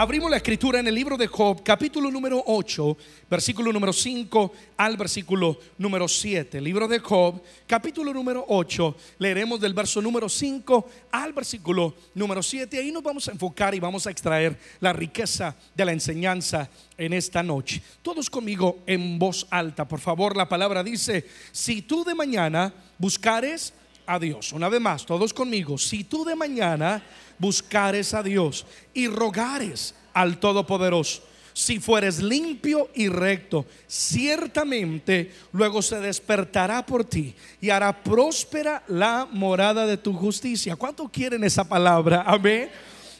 Abrimos la escritura en el libro de Job, capítulo número 8, versículo número 5 al versículo número 7. Libro de Job, capítulo número 8, leeremos del verso número 5 al versículo número 7. Ahí nos vamos a enfocar y vamos a extraer la riqueza de la enseñanza en esta noche. Todos conmigo en voz alta, por favor. La palabra dice, si tú de mañana buscares a Dios. Una vez más, todos conmigo. Si tú de mañana buscares a Dios y rogares al Todopoderoso, si fueres limpio y recto, ciertamente luego se despertará por ti y hará próspera la morada de tu justicia. ¿Cuánto quieren esa palabra? Amén.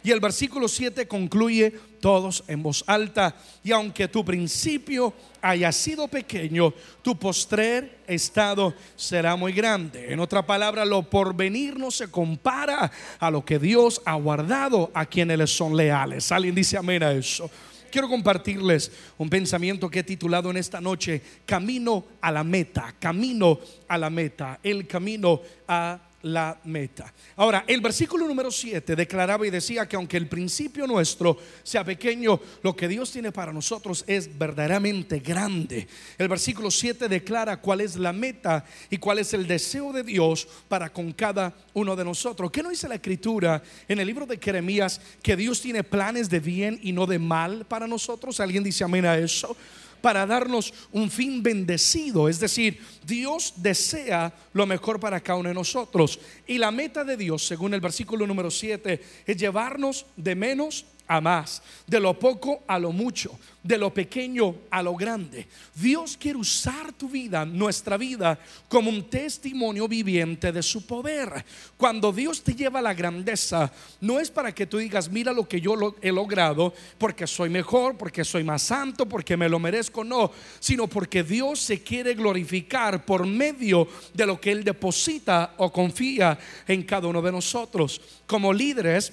Y el versículo 7 concluye todos en voz alta. Y aunque tu principio haya sido pequeño, tu postrer estado será muy grande. En otra palabra, lo porvenir no se compara a lo que Dios ha guardado a quienes son leales. Alguien dice amén a eso. Quiero compartirles un pensamiento que he titulado en esta noche, Camino a la meta, camino a la meta, el camino a la meta. Ahora, el versículo número 7 declaraba y decía que aunque el principio nuestro sea pequeño, lo que Dios tiene para nosotros es verdaderamente grande. El versículo 7 declara cuál es la meta y cuál es el deseo de Dios para con cada uno de nosotros. ¿Qué no dice la escritura en el libro de Jeremías que Dios tiene planes de bien y no de mal para nosotros? ¿Alguien dice amén a eso? Para darnos un fin bendecido. Es decir, Dios desea lo mejor para cada uno de nosotros. Y la meta de Dios, según el versículo número 7, es llevarnos de menos a más, de lo poco a lo mucho, de lo pequeño a lo grande. Dios quiere usar tu vida, nuestra vida, como un testimonio viviente de su poder. Cuando Dios te lleva a la grandeza, no es para que tú digas, mira lo que yo he logrado, porque soy mejor, porque soy más santo, porque me lo merezco, no, sino porque Dios se quiere glorificar por medio de lo que Él deposita o confía en cada uno de nosotros. Como líderes,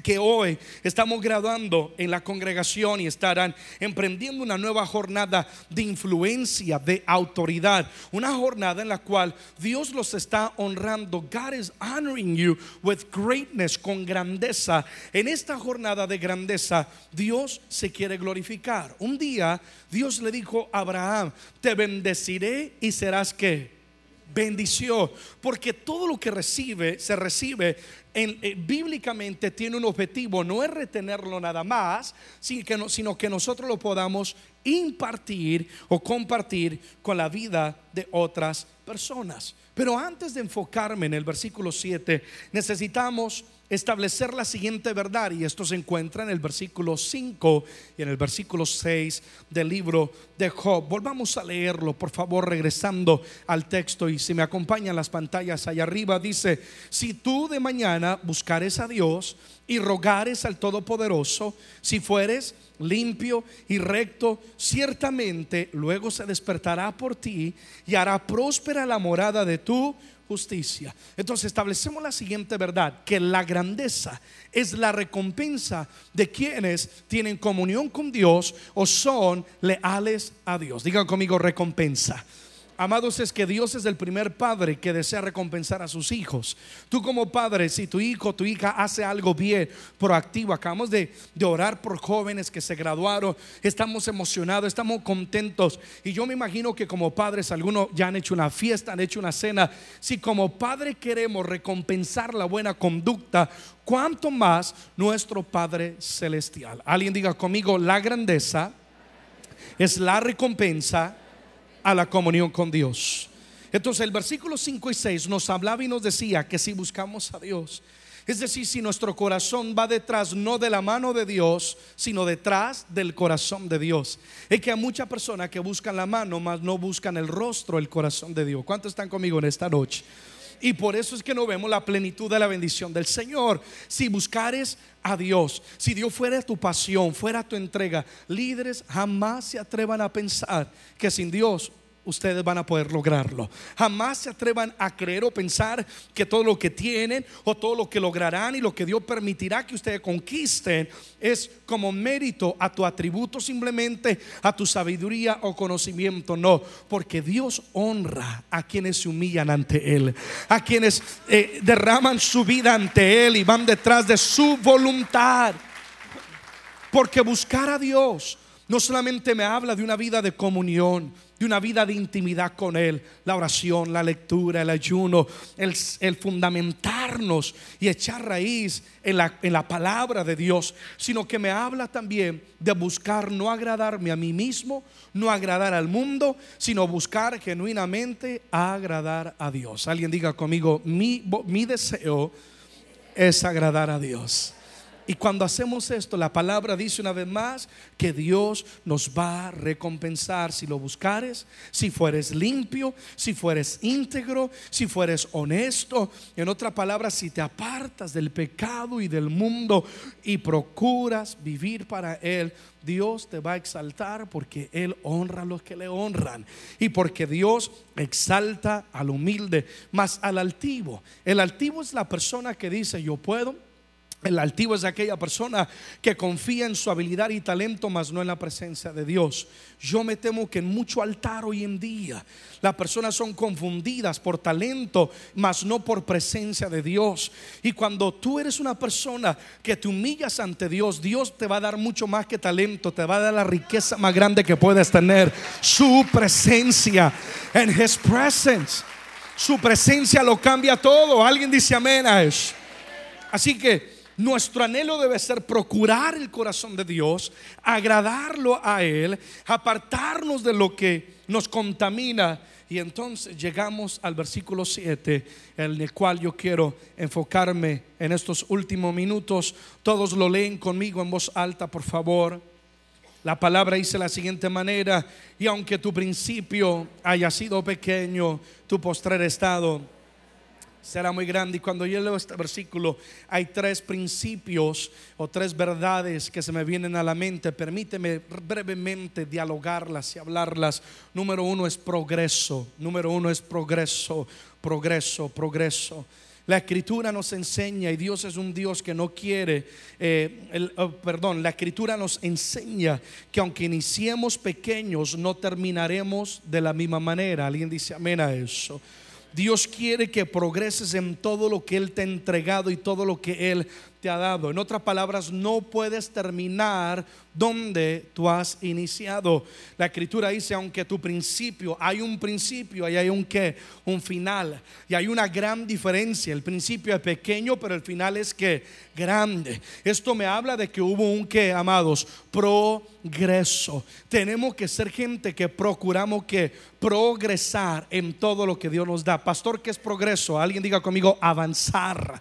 que hoy estamos graduando en la congregación y estarán emprendiendo una nueva jornada de influencia, de autoridad, una jornada en la cual Dios los está honrando. God is honoring you with greatness, con grandeza. En esta jornada de grandeza, Dios se quiere glorificar. Un día Dios le dijo a Abraham, te bendeciré y serás que bendición, porque todo lo que recibe se recibe en, eh, bíblicamente tiene un objetivo, no es retenerlo nada más, sino que, sino que nosotros lo podamos impartir o compartir con la vida de otras personas. Pero antes de enfocarme en el versículo 7, necesitamos establecer la siguiente verdad y esto se encuentra en el versículo 5 y en el versículo 6 del libro de Job. Volvamos a leerlo, por favor, regresando al texto y si me acompañan las pantallas allá arriba, dice, si tú de mañana buscares a Dios y rogares al Todopoderoso, si fueres limpio y recto, ciertamente luego se despertará por ti y hará próspera la morada de tu justicia. Entonces establecemos la siguiente verdad, que la grandeza es la recompensa de quienes tienen comunión con Dios o son leales a Dios. Digan conmigo recompensa. Amados, es que Dios es el primer padre que desea recompensar a sus hijos. Tú como padre, si tu hijo, tu hija hace algo bien, proactivo, acabamos de, de orar por jóvenes que se graduaron, estamos emocionados, estamos contentos. Y yo me imagino que como padres, algunos ya han hecho una fiesta, han hecho una cena. Si como padre queremos recompensar la buena conducta, ¿cuánto más nuestro Padre Celestial? Alguien diga conmigo, la grandeza es la recompensa a la comunión con Dios. Entonces el versículo 5 y 6 nos hablaba y nos decía que si buscamos a Dios, es decir, si nuestro corazón va detrás no de la mano de Dios, sino detrás del corazón de Dios. Es que hay muchas personas que buscan la mano, mas no buscan el rostro, el corazón de Dios. ¿Cuántos están conmigo en esta noche? Y por eso es que no vemos la plenitud de la bendición del Señor. Si buscares a Dios, si Dios fuera tu pasión, fuera tu entrega, líderes jamás se atrevan a pensar que sin Dios ustedes van a poder lograrlo. Jamás se atrevan a creer o pensar que todo lo que tienen o todo lo que lograrán y lo que Dios permitirá que ustedes conquisten es como mérito a tu atributo simplemente, a tu sabiduría o conocimiento. No, porque Dios honra a quienes se humillan ante Él, a quienes eh, derraman su vida ante Él y van detrás de su voluntad. Porque buscar a Dios no solamente me habla de una vida de comunión, de una vida de intimidad con Él, la oración, la lectura, el ayuno, el, fundamentarnos y echar raíz en la, en la palabra de Dios, sino que me habla también de buscar no agradarme a mí mismo, no agradar al mundo, sino buscar genuinamente agradar a Dios. Alguien diga conmigo, mi, mi deseo es agradar a Dios. Y cuando hacemos esto, la palabra dice una vez más que Dios nos va a recompensar si lo buscares, si fueres limpio, si fueres íntegro, si fueres honesto. En otra palabra, si te apartas del pecado y del mundo y procuras vivir para Él, Dios te va a exaltar porque Él honra a los que le honran y porque Dios exalta al humilde, más al altivo. El altivo es la persona que dice yo puedo el altivo es aquella persona que confía en su habilidad y talento, mas no en la presencia de Dios. Yo me temo que en mucho altar hoy en día las personas son confundidas por talento, mas no por presencia de Dios. Y cuando tú eres una persona que te humillas ante Dios, Dios te va a dar mucho más que talento, te va a dar la riqueza más grande que puedes tener, su presencia, en His presence. Su presencia lo cambia todo. Alguien dice amén a eso. Así que nuestro anhelo debe ser procurar el corazón de Dios, agradarlo a Él, apartarnos de lo que nos contamina. Y entonces llegamos al versículo 7, en el cual yo quiero enfocarme en estos últimos minutos. Todos lo leen conmigo en voz alta, por favor. La palabra dice la siguiente manera, y aunque tu principio haya sido pequeño, tu postrer estado será muy grande. Y cuando yo leo este versículo, hay tres principios o tres verdades que se me vienen a la mente. Permíteme brevemente dialogarlas y hablarlas. Número uno es progreso. Número uno es progreso, progreso, progreso. La escritura nos enseña, y Dios es un Dios que no quiere, eh, oh, perdón, la escritura nos enseña que aunque iniciemos pequeños, no terminaremos de la misma manera. Alguien dice amén a eso. Dios quiere que progreses en todo lo que Él te ha entregado y todo lo que Él te ha dado. En otras palabras, no puedes terminar donde tú has iniciado. La escritura dice, aunque tu principio, hay un principio y hay un qué, un final. Y hay una gran diferencia. El principio es pequeño, pero el final es que grande. Esto me habla de que hubo un qué, amados, progreso. Tenemos que ser gente que procuramos que progresar en todo lo que Dios nos da. Pastor, ¿qué es progreso? Alguien diga conmigo, avanzar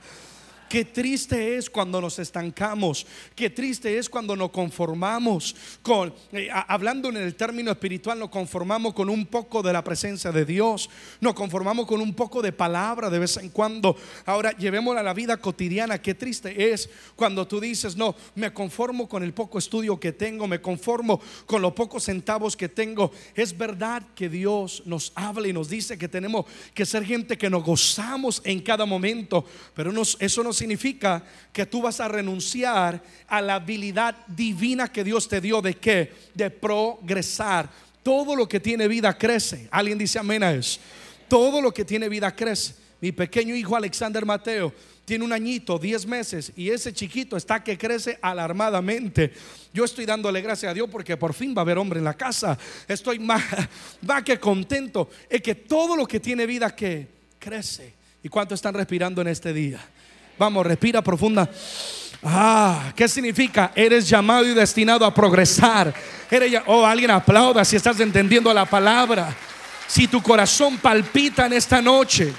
Qué triste es cuando nos estancamos. Qué triste es cuando nos conformamos con, eh, hablando en el término espiritual, nos conformamos con un poco de la presencia de Dios. Nos conformamos con un poco de palabra de vez en cuando. Ahora llevémosla a la vida cotidiana. Qué triste es cuando tú dices, no, me conformo con el poco estudio que tengo, me conformo con los pocos centavos que tengo. Es verdad que Dios nos habla y nos dice que tenemos que ser gente que nos gozamos en cada momento, pero eso nos significa que tú vas a renunciar a la habilidad divina que Dios te dio de qué? De progresar. Todo lo que tiene vida crece. Alguien dice amén a eso. Todo lo que tiene vida crece. Mi pequeño hijo Alexander Mateo tiene un añito, 10 meses, y ese chiquito está que crece alarmadamente. Yo estoy dándole gracias a Dios porque por fin va a haber hombre en la casa. Estoy más, va que contento. Es que todo lo que tiene vida que crece. ¿Y cuánto están respirando en este día? Vamos, respira profunda. Ah, ¿qué significa? Eres llamado y destinado a progresar. Oh, alguien aplauda si estás entendiendo la palabra. Si tu corazón palpita en esta noche,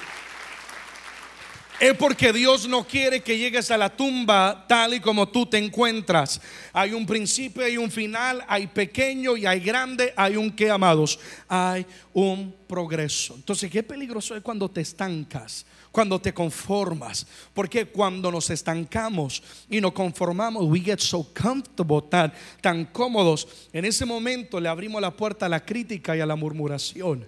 es porque Dios no quiere que llegues a la tumba tal y como tú te encuentras. Hay un principio y un final, hay pequeño y hay grande, hay un que amados, hay un progreso. Entonces, qué peligroso es cuando te estancas cuando te conformas. Porque cuando nos estancamos y nos conformamos, we get so comfortable, tan, tan cómodos, en ese momento le abrimos la puerta a la crítica y a la murmuración.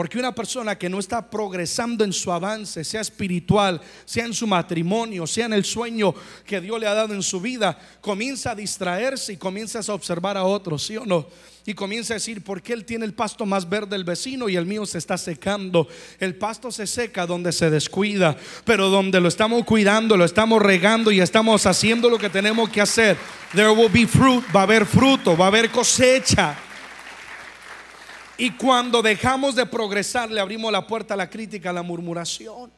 Porque una persona que no está progresando en su avance, sea espiritual, sea en su matrimonio, sea en el sueño que Dios le ha dado en su vida, comienza a distraerse y comienza a observar a otros, ¿sí o no? y comienza a decir, ¿por qué él tiene el pasto más verde el vecino y el mío se está secando? El pasto se seca donde se descuida, pero donde lo estamos cuidando, lo estamos regando y estamos haciendo lo que tenemos que hacer, there will be fruit, va a haber fruto, va a haber cosecha. Y cuando dejamos de progresar, le abrimos la puerta a la crítica, a la murmuración.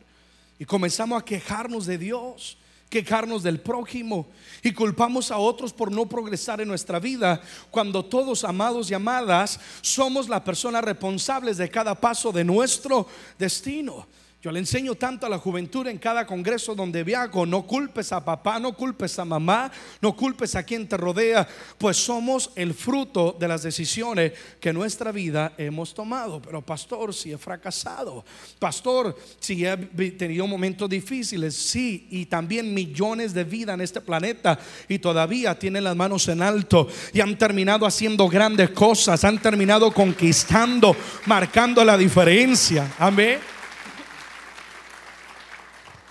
Y comenzamos a quejarnos de Dios, quejarnos del prójimo. Y culpamos a otros por no progresar en nuestra vida. Cuando todos, amados y amadas, somos las personas responsables de cada paso de nuestro destino. Yo le enseño tanto a la juventud en cada congreso donde viajo, no culpes a papá, no culpes a mamá, no culpes a quien te rodea, pues somos el fruto de las decisiones que nuestra vida hemos tomado. Pero pastor, si he fracasado, pastor, si he tenido momentos difíciles, sí, y también millones de vidas en este planeta y todavía tienen las manos en alto y han terminado haciendo grandes cosas, han terminado conquistando, marcando la diferencia. Amén.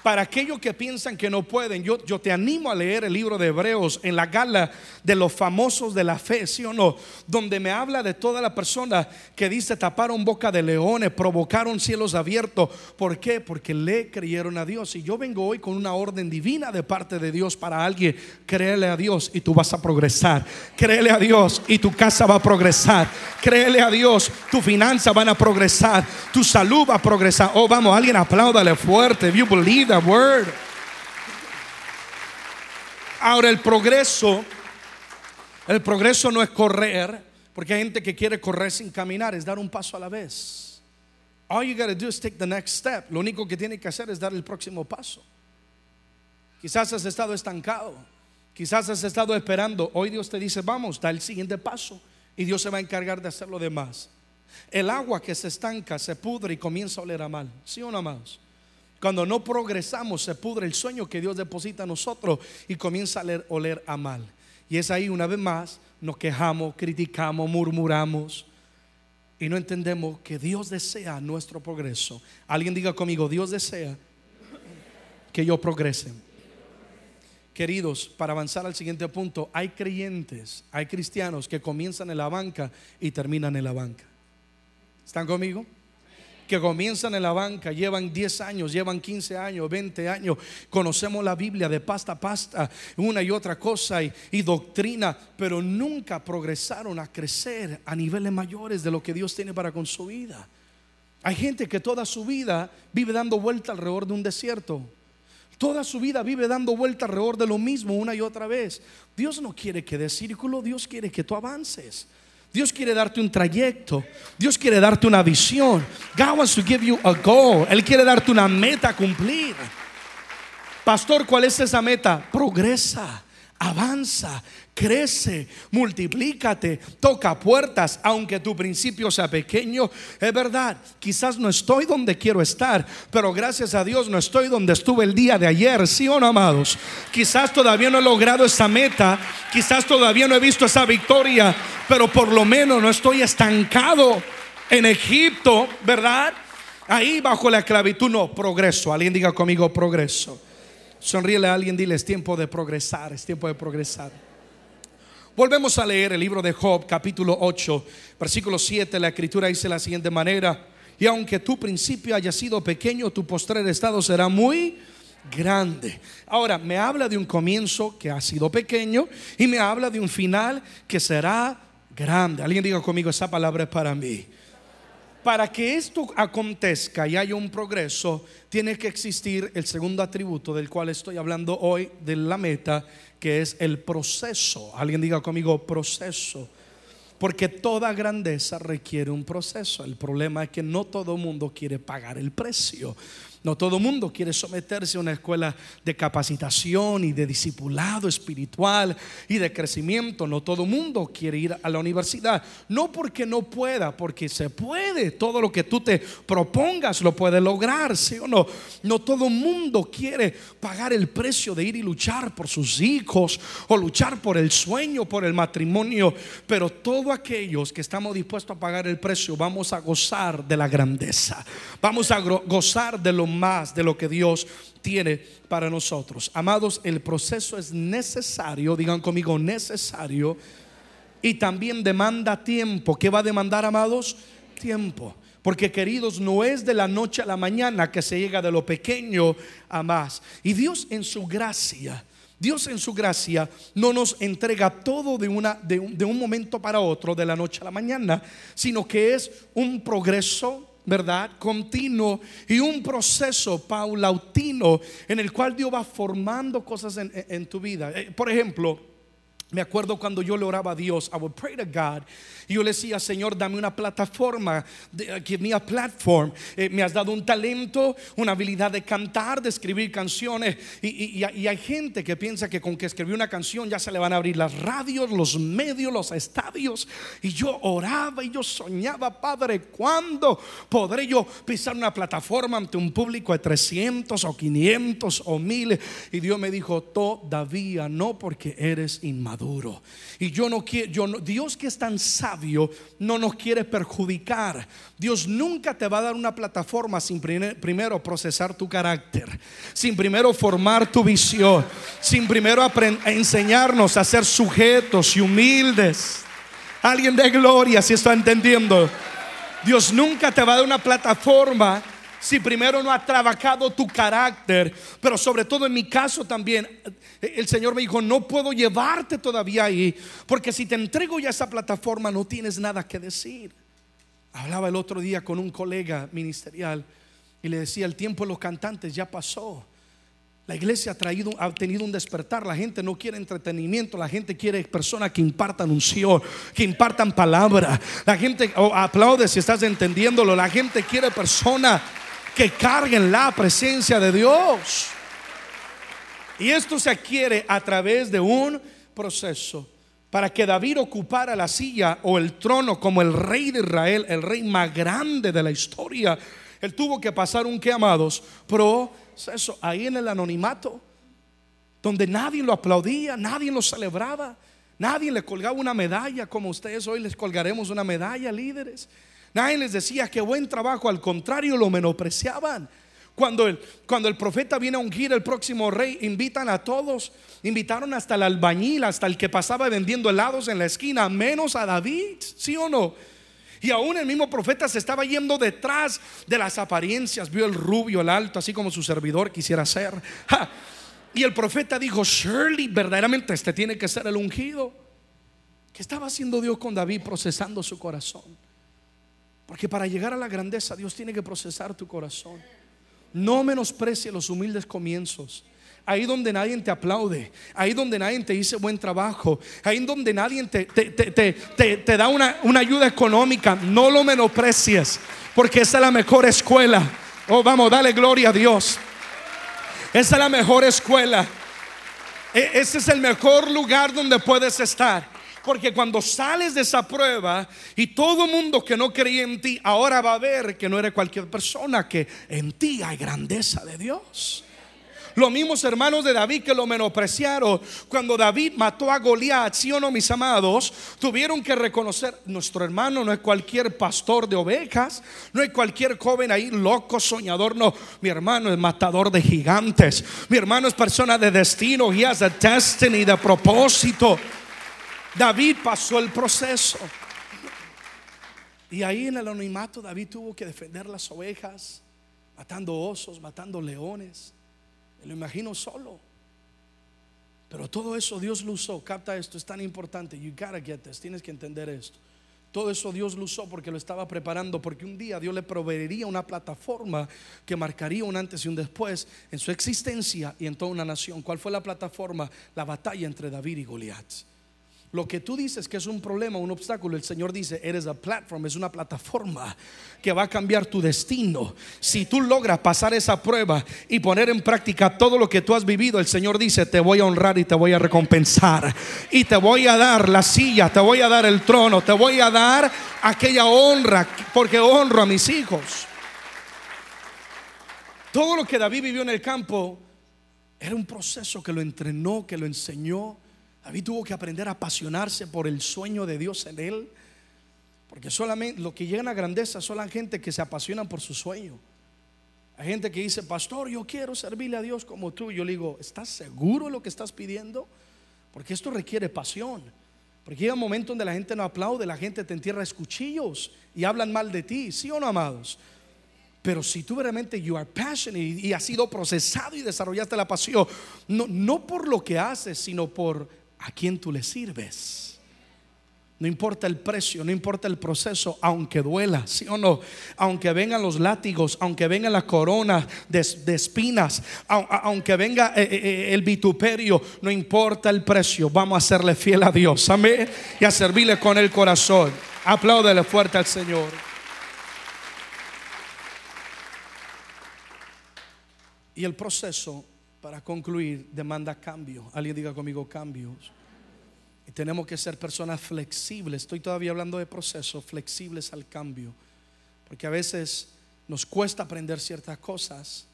Para aquellos que piensan que no pueden, yo, te animo a leer el libro de Hebreos en la gala de los famosos de la fe, ¿sí o no? Donde me habla de toda la persona que dice taparon boca de leones, provocaron cielos abiertos. ¿Por qué? Porque le creyeron a Dios. Y yo vengo hoy con una orden divina de parte de Dios para alguien. Créele a Dios y tú vas a progresar. Créele a Dios y tu casa va a progresar. Créele a Dios, tu finanza van a progresar. Tu salud va a progresar. Oh, vamos, alguien apláudale fuerte. You believe word. Ahora el progreso, el progreso no es correr, porque hay gente que quiere correr sin caminar, es dar un paso a la vez. All you gotta do is take the next step. Lo único que tiene que hacer es dar el próximo paso. Quizás has estado estancado, quizás has estado esperando. Hoy Dios te dice, vamos, da el siguiente paso y Dios se va a encargar de hacer lo demás. El agua que se estanca se pudre y comienza a oler a mal. ¿Sí o no, amados? Cuando no progresamos, se pudre el sueño que Dios deposita en nosotros y comienza a oler a mal. Y es ahí una vez más, nos quejamos, criticamos, murmuramos y no entendemos que Dios desea nuestro progreso. Alguien diga conmigo, Dios desea que yo progrese. Queridos, para avanzar al siguiente punto, hay creyentes, hay cristianos que comienzan en la banca y terminan en la banca. ¿Están conmigo? Que comienzan en la banca, llevan 10 años, llevan 15 años, 20 años, conocemos la Biblia de pasta a pasta, una y otra cosa y, doctrina, pero nunca progresaron a crecer a niveles mayores de lo que Dios tiene para con su vida. Hay gente que toda su vida vive dando vuelta alrededor de un desierto. Toda su vida vive dando vuelta alrededor de lo mismo una y otra vez. Dios no quiere que de círculo, Dios quiere que tú avances. Dios quiere darte un trayecto. Dios quiere darte una visión. God wants to give you a goal. Él quiere darte una meta a cumplir. Pastor, ¿cuál es esa meta? Progresa, avanza, crece, multiplícate, toca puertas, aunque tu principio sea pequeño. Es verdad, quizás no estoy donde quiero estar, pero gracias a Dios no estoy donde estuve el día de ayer, ¿sí o no, amados? Quizás todavía no he logrado esa meta, quizás todavía no he visto esa victoria, pero por lo menos no estoy estancado en Egipto, ¿verdad? Ahí bajo la esclavitud, no, progreso. Alguien diga conmigo progreso. Sonríele a alguien, dile, es tiempo de progresar, es tiempo de progresar. Volvemos a leer el libro de Job, capítulo 8, versículo 7. La escritura dice de la siguiente manera: Y aunque tu principio haya sido pequeño, tu postrer estado será muy grande. Ahora, me habla de un comienzo que ha sido pequeño y me habla de un final que será grande. Alguien diga conmigo, esa palabra es para mí. Para que esto acontezca y haya un progreso, tiene que existir el segundo atributo del cual estoy hablando hoy, de la meta, que es el proceso. Alguien diga conmigo proceso. Porque toda grandeza requiere un proceso. El problema es que no todo el mundo quiere pagar el precio. No todo mundo quiere someterse a una escuela de capacitación y de discipulado espiritual y de crecimiento. No todo mundo quiere ir a la universidad. No porque no pueda, porque se puede. Todo lo que tú te propongas lo puedes lograr, ¿sí o no? No todo mundo quiere pagar el precio de ir y luchar por sus hijos o luchar por el sueño, por el matrimonio. Pero todos aquellos que estamos dispuestos a pagar el precio, vamos a gozar de la grandeza. Vamos a gozar de lo más de lo que Dios tiene para nosotros. Amados, el proceso es necesario, digan conmigo, necesario. Y también demanda tiempo. ¿Qué va a demandar, amados? Tiempo. Porque queridos, no es de la noche a la mañana que se llega de lo pequeño a más. Y Dios en su gracia, Dios en su gracia no nos entrega todo de, una, de, un, un momento para otro, de la noche a la mañana, sino que es un progreso ¿verdad? Continuo y un proceso paulatino en el cual Dios va formando cosas en, tu vida. Eh, por ejemplo, me acuerdo cuando yo le oraba a Dios, I would pray to God. Y yo le decía, Señor, dame una plataforma, give me a platform. Eh, me has dado un talento, una habilidad de cantar, de escribir canciones. Y, hay gente que piensa que con que escribir una canción ya se le van a abrir las radios, los medios, los estadios. Y yo oraba y yo soñaba, Padre, ¿cuándo podré yo pisar una plataforma ante un público de 300 o 500 o 1000? Y Dios me dijo, todavía no, porque eres inmaduro. Y yo no quiero, yo Dios que es tan sabio no nos quiere perjudicar. Dios nunca te va a dar una plataforma sin primero procesar tu carácter, sin primero formar tu visión, sin primero enseñarnos a ser sujetos y humildes. Alguien de gloria, si está entendiendo. Dios nunca te va a dar una plataforma si primero no ha trabajado tu carácter. Pero sobre todo en mi caso también, el Señor me dijo, no puedo llevarte todavía ahí, porque si te entrego ya esa plataforma no tienes nada que decir. Hablaba el otro día con un colega ministerial y le decía, el tiempo de los cantantes ya pasó. La iglesia ha, traído, ha tenido un despertar. La gente no quiere entretenimiento. La gente quiere personas que impartan unción, que impartan palabra. La gente oh, aplaude si estás entendiéndolo. La gente quiere personas que carguen la presencia de Dios. Y esto se adquiere a través de un proceso. Para que David ocupara la silla o el trono como el rey de Israel, el rey más grande de la historia, él tuvo que pasar un que amados proceso ahí en el anonimato, donde nadie lo aplaudía, nadie lo celebraba, nadie le colgaba una medalla como ustedes hoy les colgaremos una medalla, líderes. Nadie les decía que buen trabajo, al contrario, lo menospreciaban. Cuando el, cuando el profeta viene a ungir el próximo rey, invitan a todos. Invitaron hasta el albañil, hasta el que pasaba vendiendo helados en la esquina, menos a David, ¿sí o no? Y aún el mismo profeta se estaba yendo detrás de las apariencias. Vio el rubio, el alto, así como su servidor quisiera ser. Y el profeta dijo, Shirley, verdaderamente este tiene que ser el ungido. ¿Qué estaba haciendo Dios con David procesando su corazón? Porque para llegar a la grandeza Dios tiene que procesar tu corazón. No menosprecie los humildes comienzos. Ahí donde nadie te aplaude, ahí donde nadie te dice buen trabajo, ahí donde nadie te, te, da una, una ayuda económica, no lo menosprecies, porque esa es la mejor escuela. Oh, vamos, dale gloria a Dios. Esa es la mejor escuela. E, ese es el mejor lugar donde puedes estar. Porque cuando sales de esa prueba y todo mundo que no creía en ti ahora va a ver que no eres cualquier persona, que en ti hay grandeza de Dios. Los mismos hermanos de David que lo menospreciaron cuando David mató a Goliat, sí o no, mis amados, tuvieron que reconocer: nuestro hermano no es cualquier pastor de ovejas, no es cualquier joven ahí loco, soñador, no. Mi hermano es matador de gigantes, mi hermano es persona de destino, he has a destiny, de propósito. David pasó el proceso. Y ahí en el anonimato David tuvo que defender las ovejas, matando osos, matando leones. Me lo imagino solo. Pero todo eso Dios lo usó. Capta esto, es tan importante. You gotta get this. Tienes que entender esto. Todo eso Dios lo usó porque lo estaba preparando, porque un día Dios le proveería una plataforma que marcaría un antes y un después en su existencia y en toda una nación. ¿Cuál fue la plataforma? La batalla entre David y Goliat. Lo que tú dices que es un problema, un obstáculo, el Señor dice, eres a platform, es una plataforma que va a cambiar tu destino. Si tú logras pasar esa prueba y poner en práctica todo lo que tú has vivido, el Señor dice, te voy a honrar y te voy a recompensar. Y te voy a dar la silla, te voy a dar el trono, te voy a dar aquella honra, porque honro a mis hijos. Todo lo que David vivió en el campo era un proceso que lo entrenó, que lo enseñó David tuvo que aprender a apasionarse por el sueño de Dios en él. Porque solamente lo que llegan a grandeza son la gente que se apasionan por su sueño. Hay gente que dice, pastor, yo quiero servirle a Dios como tú. Yo le digo, ¿estás seguro de lo que estás pidiendo? Porque esto requiere pasión. Porque llega un momento donde la gente no aplaude, la gente te entierra escuchillos y hablan mal de ti, ¿sí o no, amados? Pero si tú realmente you are passionate y, y has sido procesado y desarrollaste la pasión, no, no por lo que haces, sino por a quién tú le sirves. No importa el precio, no importa el proceso, aunque duela, sí o no, aunque vengan los látigos, aunque venga la corona de, espinas, aunque venga eh, eh, eh, el vituperio, no importa el precio, vamos a serle fiel a Dios, amén, y a servirle con el corazón. Apláudele fuerte al Señor. Y el proceso, para concluir, demanda cambio. Alguien diga conmigo cambios. Y tenemos que ser personas flexibles. Estoy todavía hablando de procesos, flexibles al cambio. Porque a veces nos cuesta aprender ciertas cosas.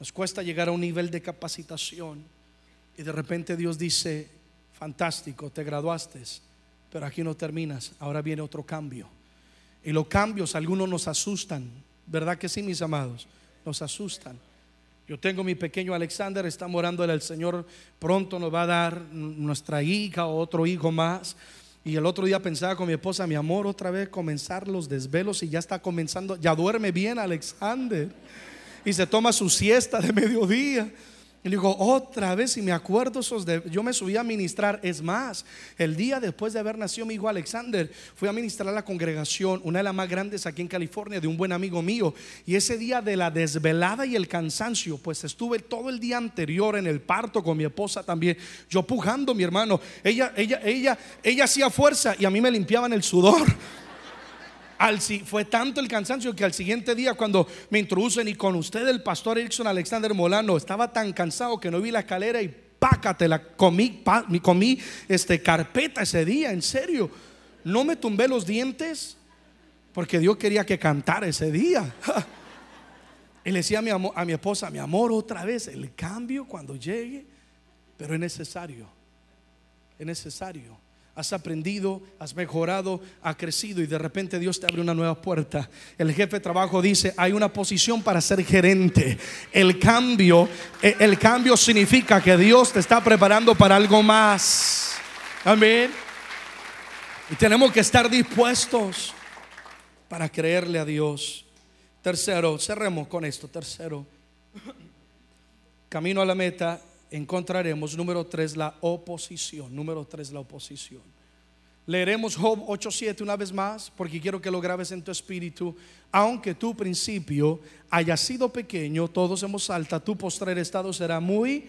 Nos cuesta llegar a un nivel de capacitación. Y de repente Dios dice, fantástico, te graduaste, pero aquí no terminas. Ahora viene otro cambio. Y los cambios, algunos nos asustan. ¿Verdad que sí, mis amados? Nos asustan. Yo tengo mi pequeño Alexander, está morando el Señor, pronto nos va a dar nuestra hija o otro hijo más. Y el otro día pensaba con mi esposa, mi amor, otra vez comenzar los desvelos y ya está comenzando, ya duerme bien Alexander. Y se toma su siesta de mediodía. Y le digo, otra vez, y me acuerdo esos yo me subí a ministrar. Es más, el día después de haber nacido mi hijo Alexander, fui a ministrar a la congregación, una de las más grandes aquí en California, de un buen amigo mío. Y ese día de la desvelada y el cansancio, pues estuve todo el día anterior en el parto con mi esposa también, yo pujando, mi hermano. Ella, ella, ella, ella hacía fuerza y a mí me limpiaban el sudor fue tanto el cansancio que al siguiente día cuando me introducen y con usted el pastor Erickson Alexander Molano estaba tan cansado que no vi la escalera y pácate la comí, comí este, carpeta ese día, en serio. No me tumbé los dientes porque Dios quería que cantara ese día. Y le decía a mi, a mi esposa, mi amor, otra vez, el cambio cuando llegue, pero es necesario, es necesario has aprendido, has mejorado, has crecido y de repente Dios te abre una nueva puerta. El jefe de trabajo dice, hay una posición para ser gerente. El cambio, eh, el cambio significa que Dios te está preparando para algo más. Amén. Y tenemos que estar dispuestos para creerle a Dios. Tercero, cerremos con esto. Tercero, camino a la meta encontraremos, número 3, la oposición. Número 3, la oposición. Leeremos Job 8.7 una vez más, porque quiero que lo grabes en tu espíritu. Aunque tu principio haya sido pequeño, todos hemos alta, tu postrer estado será muy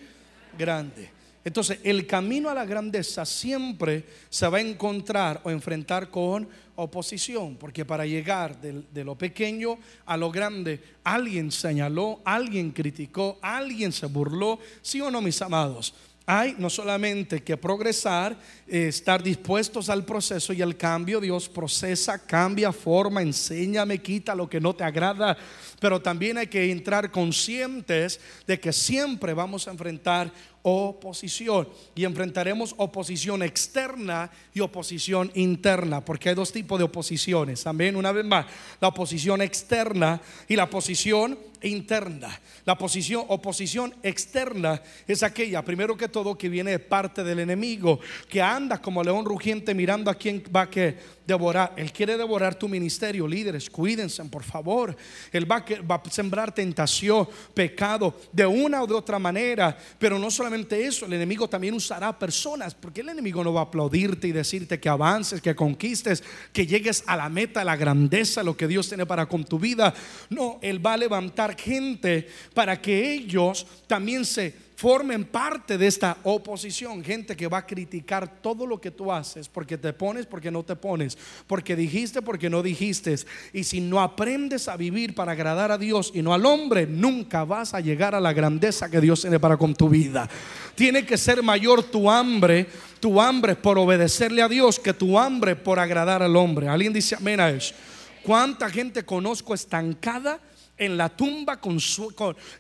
grande. Entonces, el camino a la grandeza siempre se va a encontrar o enfrentar con oposición, porque para llegar de, lo pequeño a lo grande, alguien señaló, alguien criticó, alguien se burló, sí o no, mis amados. Hay no solamente que progresar, eh, estar dispuestos al proceso y al cambio. Dios procesa, cambia, forma, enseña, me quita lo que no te agrada. Pero también hay que entrar conscientes de que siempre vamos a enfrentar oposición y enfrentaremos oposición externa y oposición interna, porque hay dos tipos de oposiciones. Amén, una vez más, la oposición externa y la oposición interna. La posición, oposición externa es aquella, primero que todo, que viene de parte del enemigo, que anda como león rugiente mirando a quién va que devorar. Él quiere devorar tu ministerio, líderes, cuídense, por favor. Él va, a sembrar tentación, pecado, de una o de otra manera. Pero no solamente eso, el enemigo también usará personas, porque el enemigo no va a aplaudirte y decirte que avances, que conquistes, que llegues a la meta, a la grandeza, lo que Dios tiene para con tu vida. No, Él va a levantar gente para que ellos también se formen parte de esta oposición. Gente que va a criticar todo lo que tú haces, porque te pones, porque no te pones, porque dijiste, porque no dijiste. Y si no aprendes a vivir para agradar a Dios y no al hombre, nunca vas a llegar a la grandeza que Dios tiene para con tu vida. Tiene que ser mayor tu hambre, tu hambre por obedecerle a Dios, que tu hambre por agradar al hombre. Alguien dice amén a eso. ¿Cuánta gente conozco estancada? En la tumba con,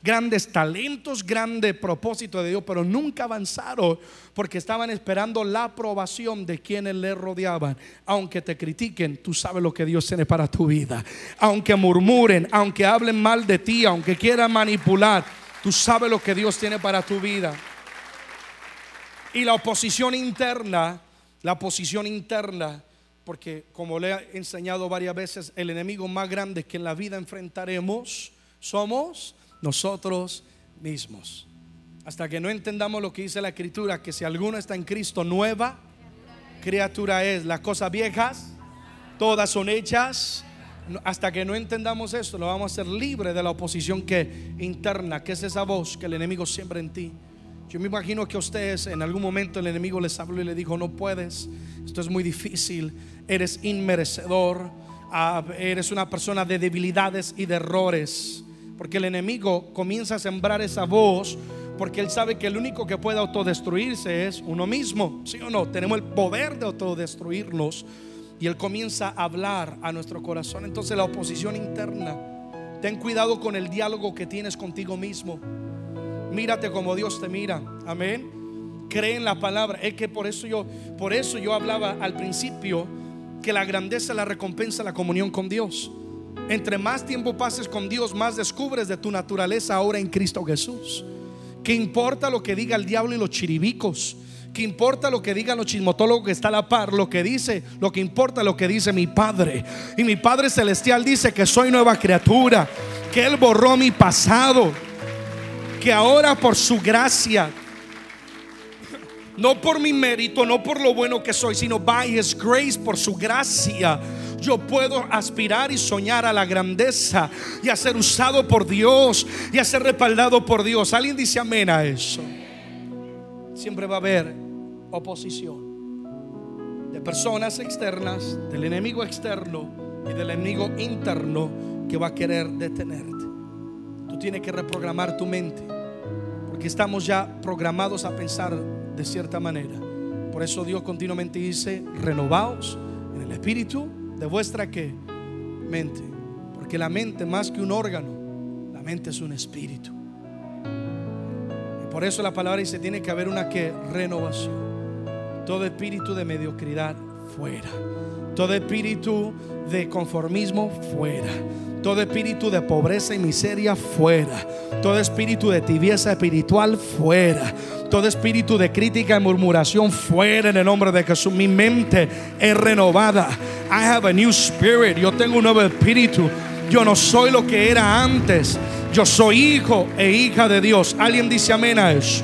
grandes talentos, grande propósito de Dios, pero nunca avanzaron porque estaban esperando la aprobación de quienes le rodeaban. Aunque te critiquen, tú sabes lo que Dios tiene para tu vida. Aunque murmuren, aunque hablen mal de ti, aunque quieran manipular, tú sabes lo que Dios tiene para tu vida. Y la oposición interna, la oposición interna porque como le he enseñado varias veces, el enemigo más grande que en la vida enfrentaremos somos nosotros mismos. Hasta que no entendamos lo que dice la escritura, que si alguno está en Cristo, nueva criatura es. Las cosas viejas, todas son hechas. Hasta que no entendamos esto, lo vamos a ser libre de la oposición que interna, que es esa voz que el enemigo siembra en ti. Yo me imagino que a ustedes en algún momento el enemigo les habló y le dijo, no puedes, esto es muy difícil, eres inmerecedor, ah, eres una persona de debilidades y de errores. Porque el enemigo comienza a sembrar esa voz porque él sabe que el único que puede autodestruirse es uno mismo, ¿sí o no? Tenemos el poder de autodestruirnos y él comienza a hablar a nuestro corazón. Entonces la oposición interna, ten cuidado con el diálogo que tienes contigo mismo. Mírate como Dios te mira. Amén. Cree en la palabra. Es que por eso yo, por eso yo hablaba al principio que la grandeza, la recompensa, la comunión con Dios. Entre más tiempo pases con Dios, más descubres de tu naturaleza ahora en Cristo Jesús. ¿Qué importa lo que diga el diablo y los chiribicos? ¿Qué importa lo que digan los chismotólogos que está a la par? Lo que dice, lo que importa lo que dice mi Padre. Y mi Padre Celestial dice que soy nueva criatura, que Él borró mi pasado que ahora por su gracia, no por mi mérito, no por lo bueno que soy, sino by His grace, por su gracia, yo puedo aspirar y soñar a la grandeza y a ser usado por Dios y a ser respaldado por Dios. ¿Alguien dice amén a eso? Siempre va a haber oposición de personas externas, del enemigo externo y del enemigo interno que va a querer detenerte. Tú tienes que reprogramar tu mente. Porque estamos ya programados a pensar de cierta manera. Por eso Dios continuamente dice, renovaos en el espíritu de vuestra mente. Porque la mente más que un órgano, la mente es un espíritu. Y por eso la palabra dice, tiene que haber una que renovación. Todo espíritu de mediocridad fuera. Todo espíritu de conformismo fuera todo espíritu de pobreza y miseria fuera. Todo espíritu de tibieza espiritual fuera. Todo espíritu de crítica y murmuración fuera en el nombre de Jesús. Mi mente es renovada. I have a new spirit. Yo tengo un nuevo espíritu. Yo no soy lo que era antes. Yo soy hijo e hija de Dios. Alguien dice amén a eso.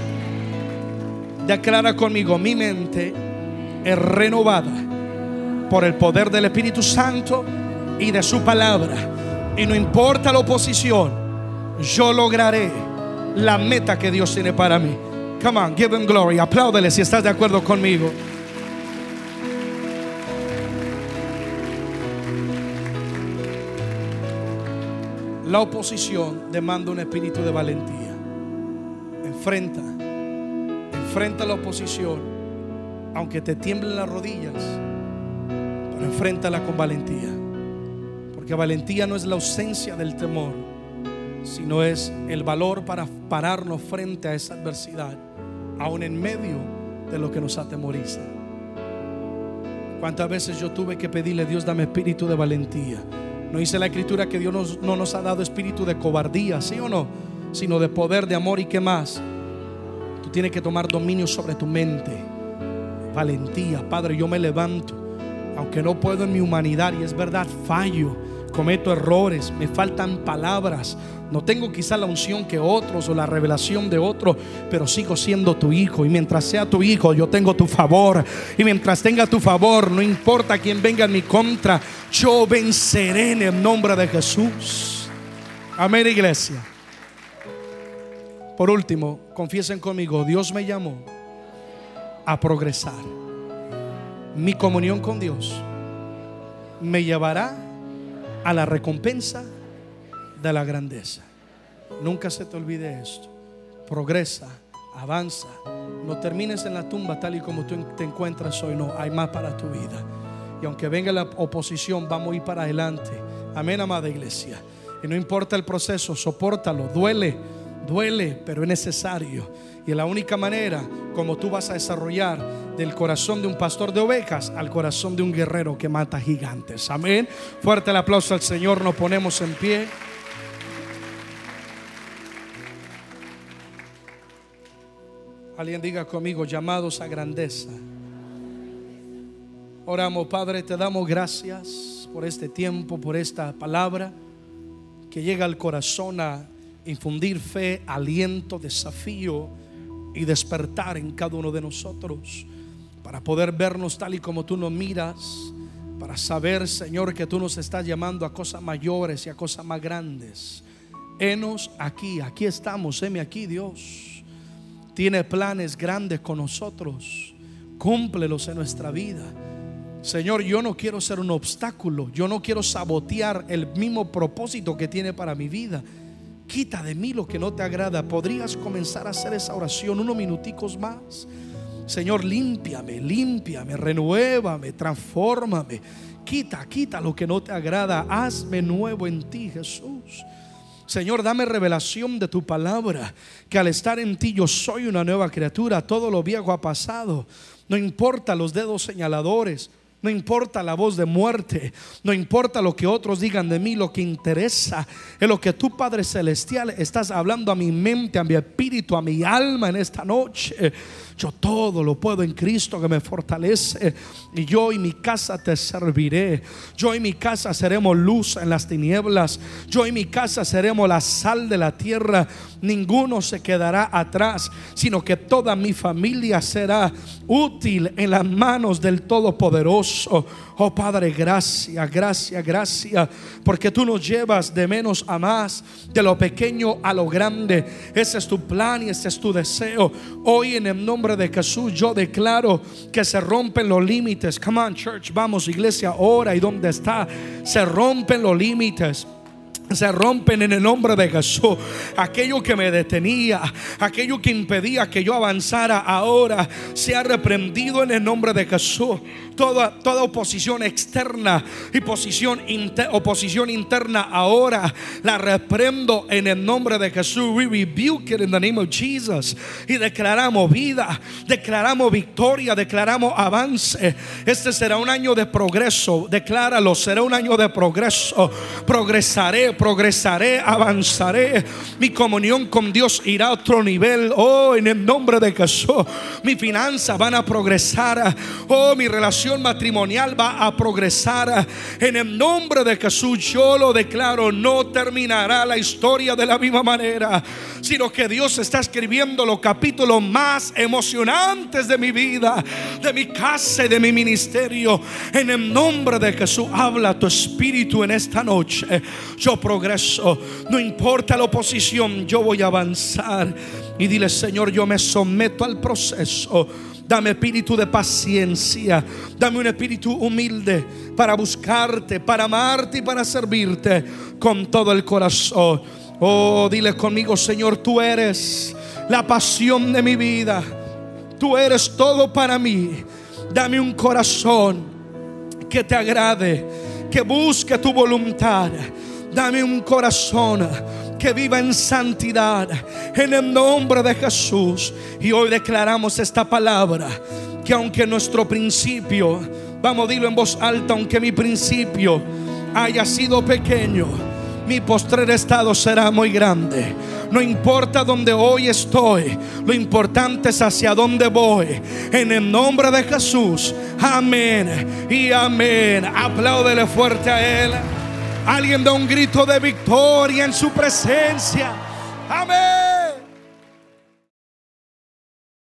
Declara conmigo, mi mente es renovada por el poder del Espíritu Santo y de su palabra y no importa la oposición, yo lograré la meta que Dios tiene para mí. Come on, give him glory. Apláudele si estás de acuerdo conmigo. La oposición demanda un espíritu de valentía. Enfrenta, enfrenta la oposición, aunque te tiemblen las rodillas, pero enfréntala con valentía. Que valentía no es la ausencia del temor, sino es el valor para pararnos frente a esa adversidad, aún en medio de lo que nos atemoriza. ¿Cuántas veces yo tuve que pedirle, Dios, dame espíritu de valentía? No dice la escritura que Dios no nos ha dado espíritu de cobardía, ¿sí o no? Sino de poder, de amor y qué más. Tú tienes que tomar dominio sobre tu mente. Valentía, Padre, yo me levanto. Aunque no puedo en mi humanidad y es verdad, fallo cometo errores, me faltan palabras, no tengo quizá la unción que otros o la revelación de otros, pero sigo siendo tu hijo. Y mientras sea tu hijo, yo tengo tu favor. Y mientras tenga tu favor, no importa quién venga en mi contra, yo venceré en el nombre de Jesús. Amén, iglesia. Por último, confiesen conmigo, Dios me llamó a progresar. Mi comunión con Dios me llevará a la recompensa de la grandeza. Nunca se te olvide esto. Progresa, avanza. No termines en la tumba tal y como tú te encuentras hoy. No, hay más para tu vida. Y aunque venga la oposición, vamos a ir para adelante. Amén, amada iglesia. Y no importa el proceso, soportalo. Duele, duele, pero es necesario. Y la única manera como tú vas a desarrollar del corazón de un pastor de ovejas al corazón de un guerrero que mata gigantes. Amén. Fuerte el aplauso al Señor. Nos ponemos en pie. Alguien diga conmigo, llamados a grandeza. Oramos, Padre, te damos gracias por este tiempo, por esta palabra que llega al corazón a infundir fe, aliento, desafío y despertar en cada uno de nosotros para poder vernos tal y como tú nos miras, para saber, Señor, que tú nos estás llamando a cosas mayores y a cosas más grandes. Enos aquí, aquí estamos, heme aquí, Dios tiene planes grandes con nosotros. Cúmplelos en nuestra vida. Señor, yo no quiero ser un obstáculo. Yo no quiero sabotear el mismo propósito que tiene para mi vida. Quita de mí lo que no te agrada. ¿Podrías comenzar a hacer esa oración unos minuticos más? Señor, límpiame, límpiame, renuévame, transfórmame. Quita, quita lo que no te agrada. Hazme nuevo en ti, Jesús. Señor, dame revelación de tu palabra, que al estar en ti yo soy una nueva criatura, todo lo viejo ha pasado. No importa los dedos señaladores, no importa la voz de muerte, no importa lo que otros digan de mí, lo que interesa es lo que tu Padre Celestial estás hablando a mi mente, a mi espíritu, a mi alma en esta noche. Yo todo lo puedo en Cristo que me fortalece. Y yo y mi casa te serviré. Yo y mi casa seremos luz en las tinieblas. Yo y mi casa seremos la sal de la tierra. Ninguno se quedará atrás, sino que toda mi familia será útil en las manos del Todopoderoso. Oh Padre, gracias, gracias, gracias, porque tú nos llevas de menos a más, de lo pequeño a lo grande. Ese es tu plan y ese es tu deseo. Hoy en el nombre de Jesús yo declaro que se rompen los límites. Come on, church, vamos, iglesia, ahora y donde está, se rompen los límites se rompen en el nombre de Jesús. Aquello que me detenía, aquello que impedía que yo avanzara, ahora se ha reprendido en el nombre de Jesús. Toda, toda oposición externa y posición oposición interna, ahora la reprendo en el nombre de Jesús. We rebuke it in the name of Jesus. Y declaramos vida, declaramos victoria, declaramos avance. Este será un año de progreso. Decláralo, será un año de progreso. Progresaré progresaré, avanzaré. Mi comunión con Dios irá a otro nivel. Oh, en el nombre de Jesús. Mi finanzas van a progresar. Oh, mi relación matrimonial va a progresar. En el nombre de Jesús yo lo declaro. No terminará la historia de la misma manera. Sino que Dios está escribiendo los capítulos más emocionantes de mi vida. De mi casa y de mi ministerio. En el nombre de Jesús habla tu espíritu en esta noche. Yo progreso. No importa la oposición, yo voy a avanzar. Y dile, Señor, yo me someto al proceso. Dame espíritu de paciencia. Dame un espíritu humilde para buscarte, para amarte y para servirte con todo el corazón. Oh, dile conmigo, Señor, tú eres la pasión de mi vida. Tú eres todo para mí. Dame un corazón que te agrade, que busque tu voluntad. Dame un corazón que viva en santidad en el nombre de Jesús. Y hoy declaramos esta palabra que aunque nuestro principio, vamos a en voz alta, aunque mi principio haya sido pequeño, mi postrer estado será muy grande. No importa donde hoy estoy, lo importante es hacia dónde voy. En el nombre de Jesús, amén y amén. Apláudele fuerte a Él. Alguien da un grito de victoria en su presencia. Amén.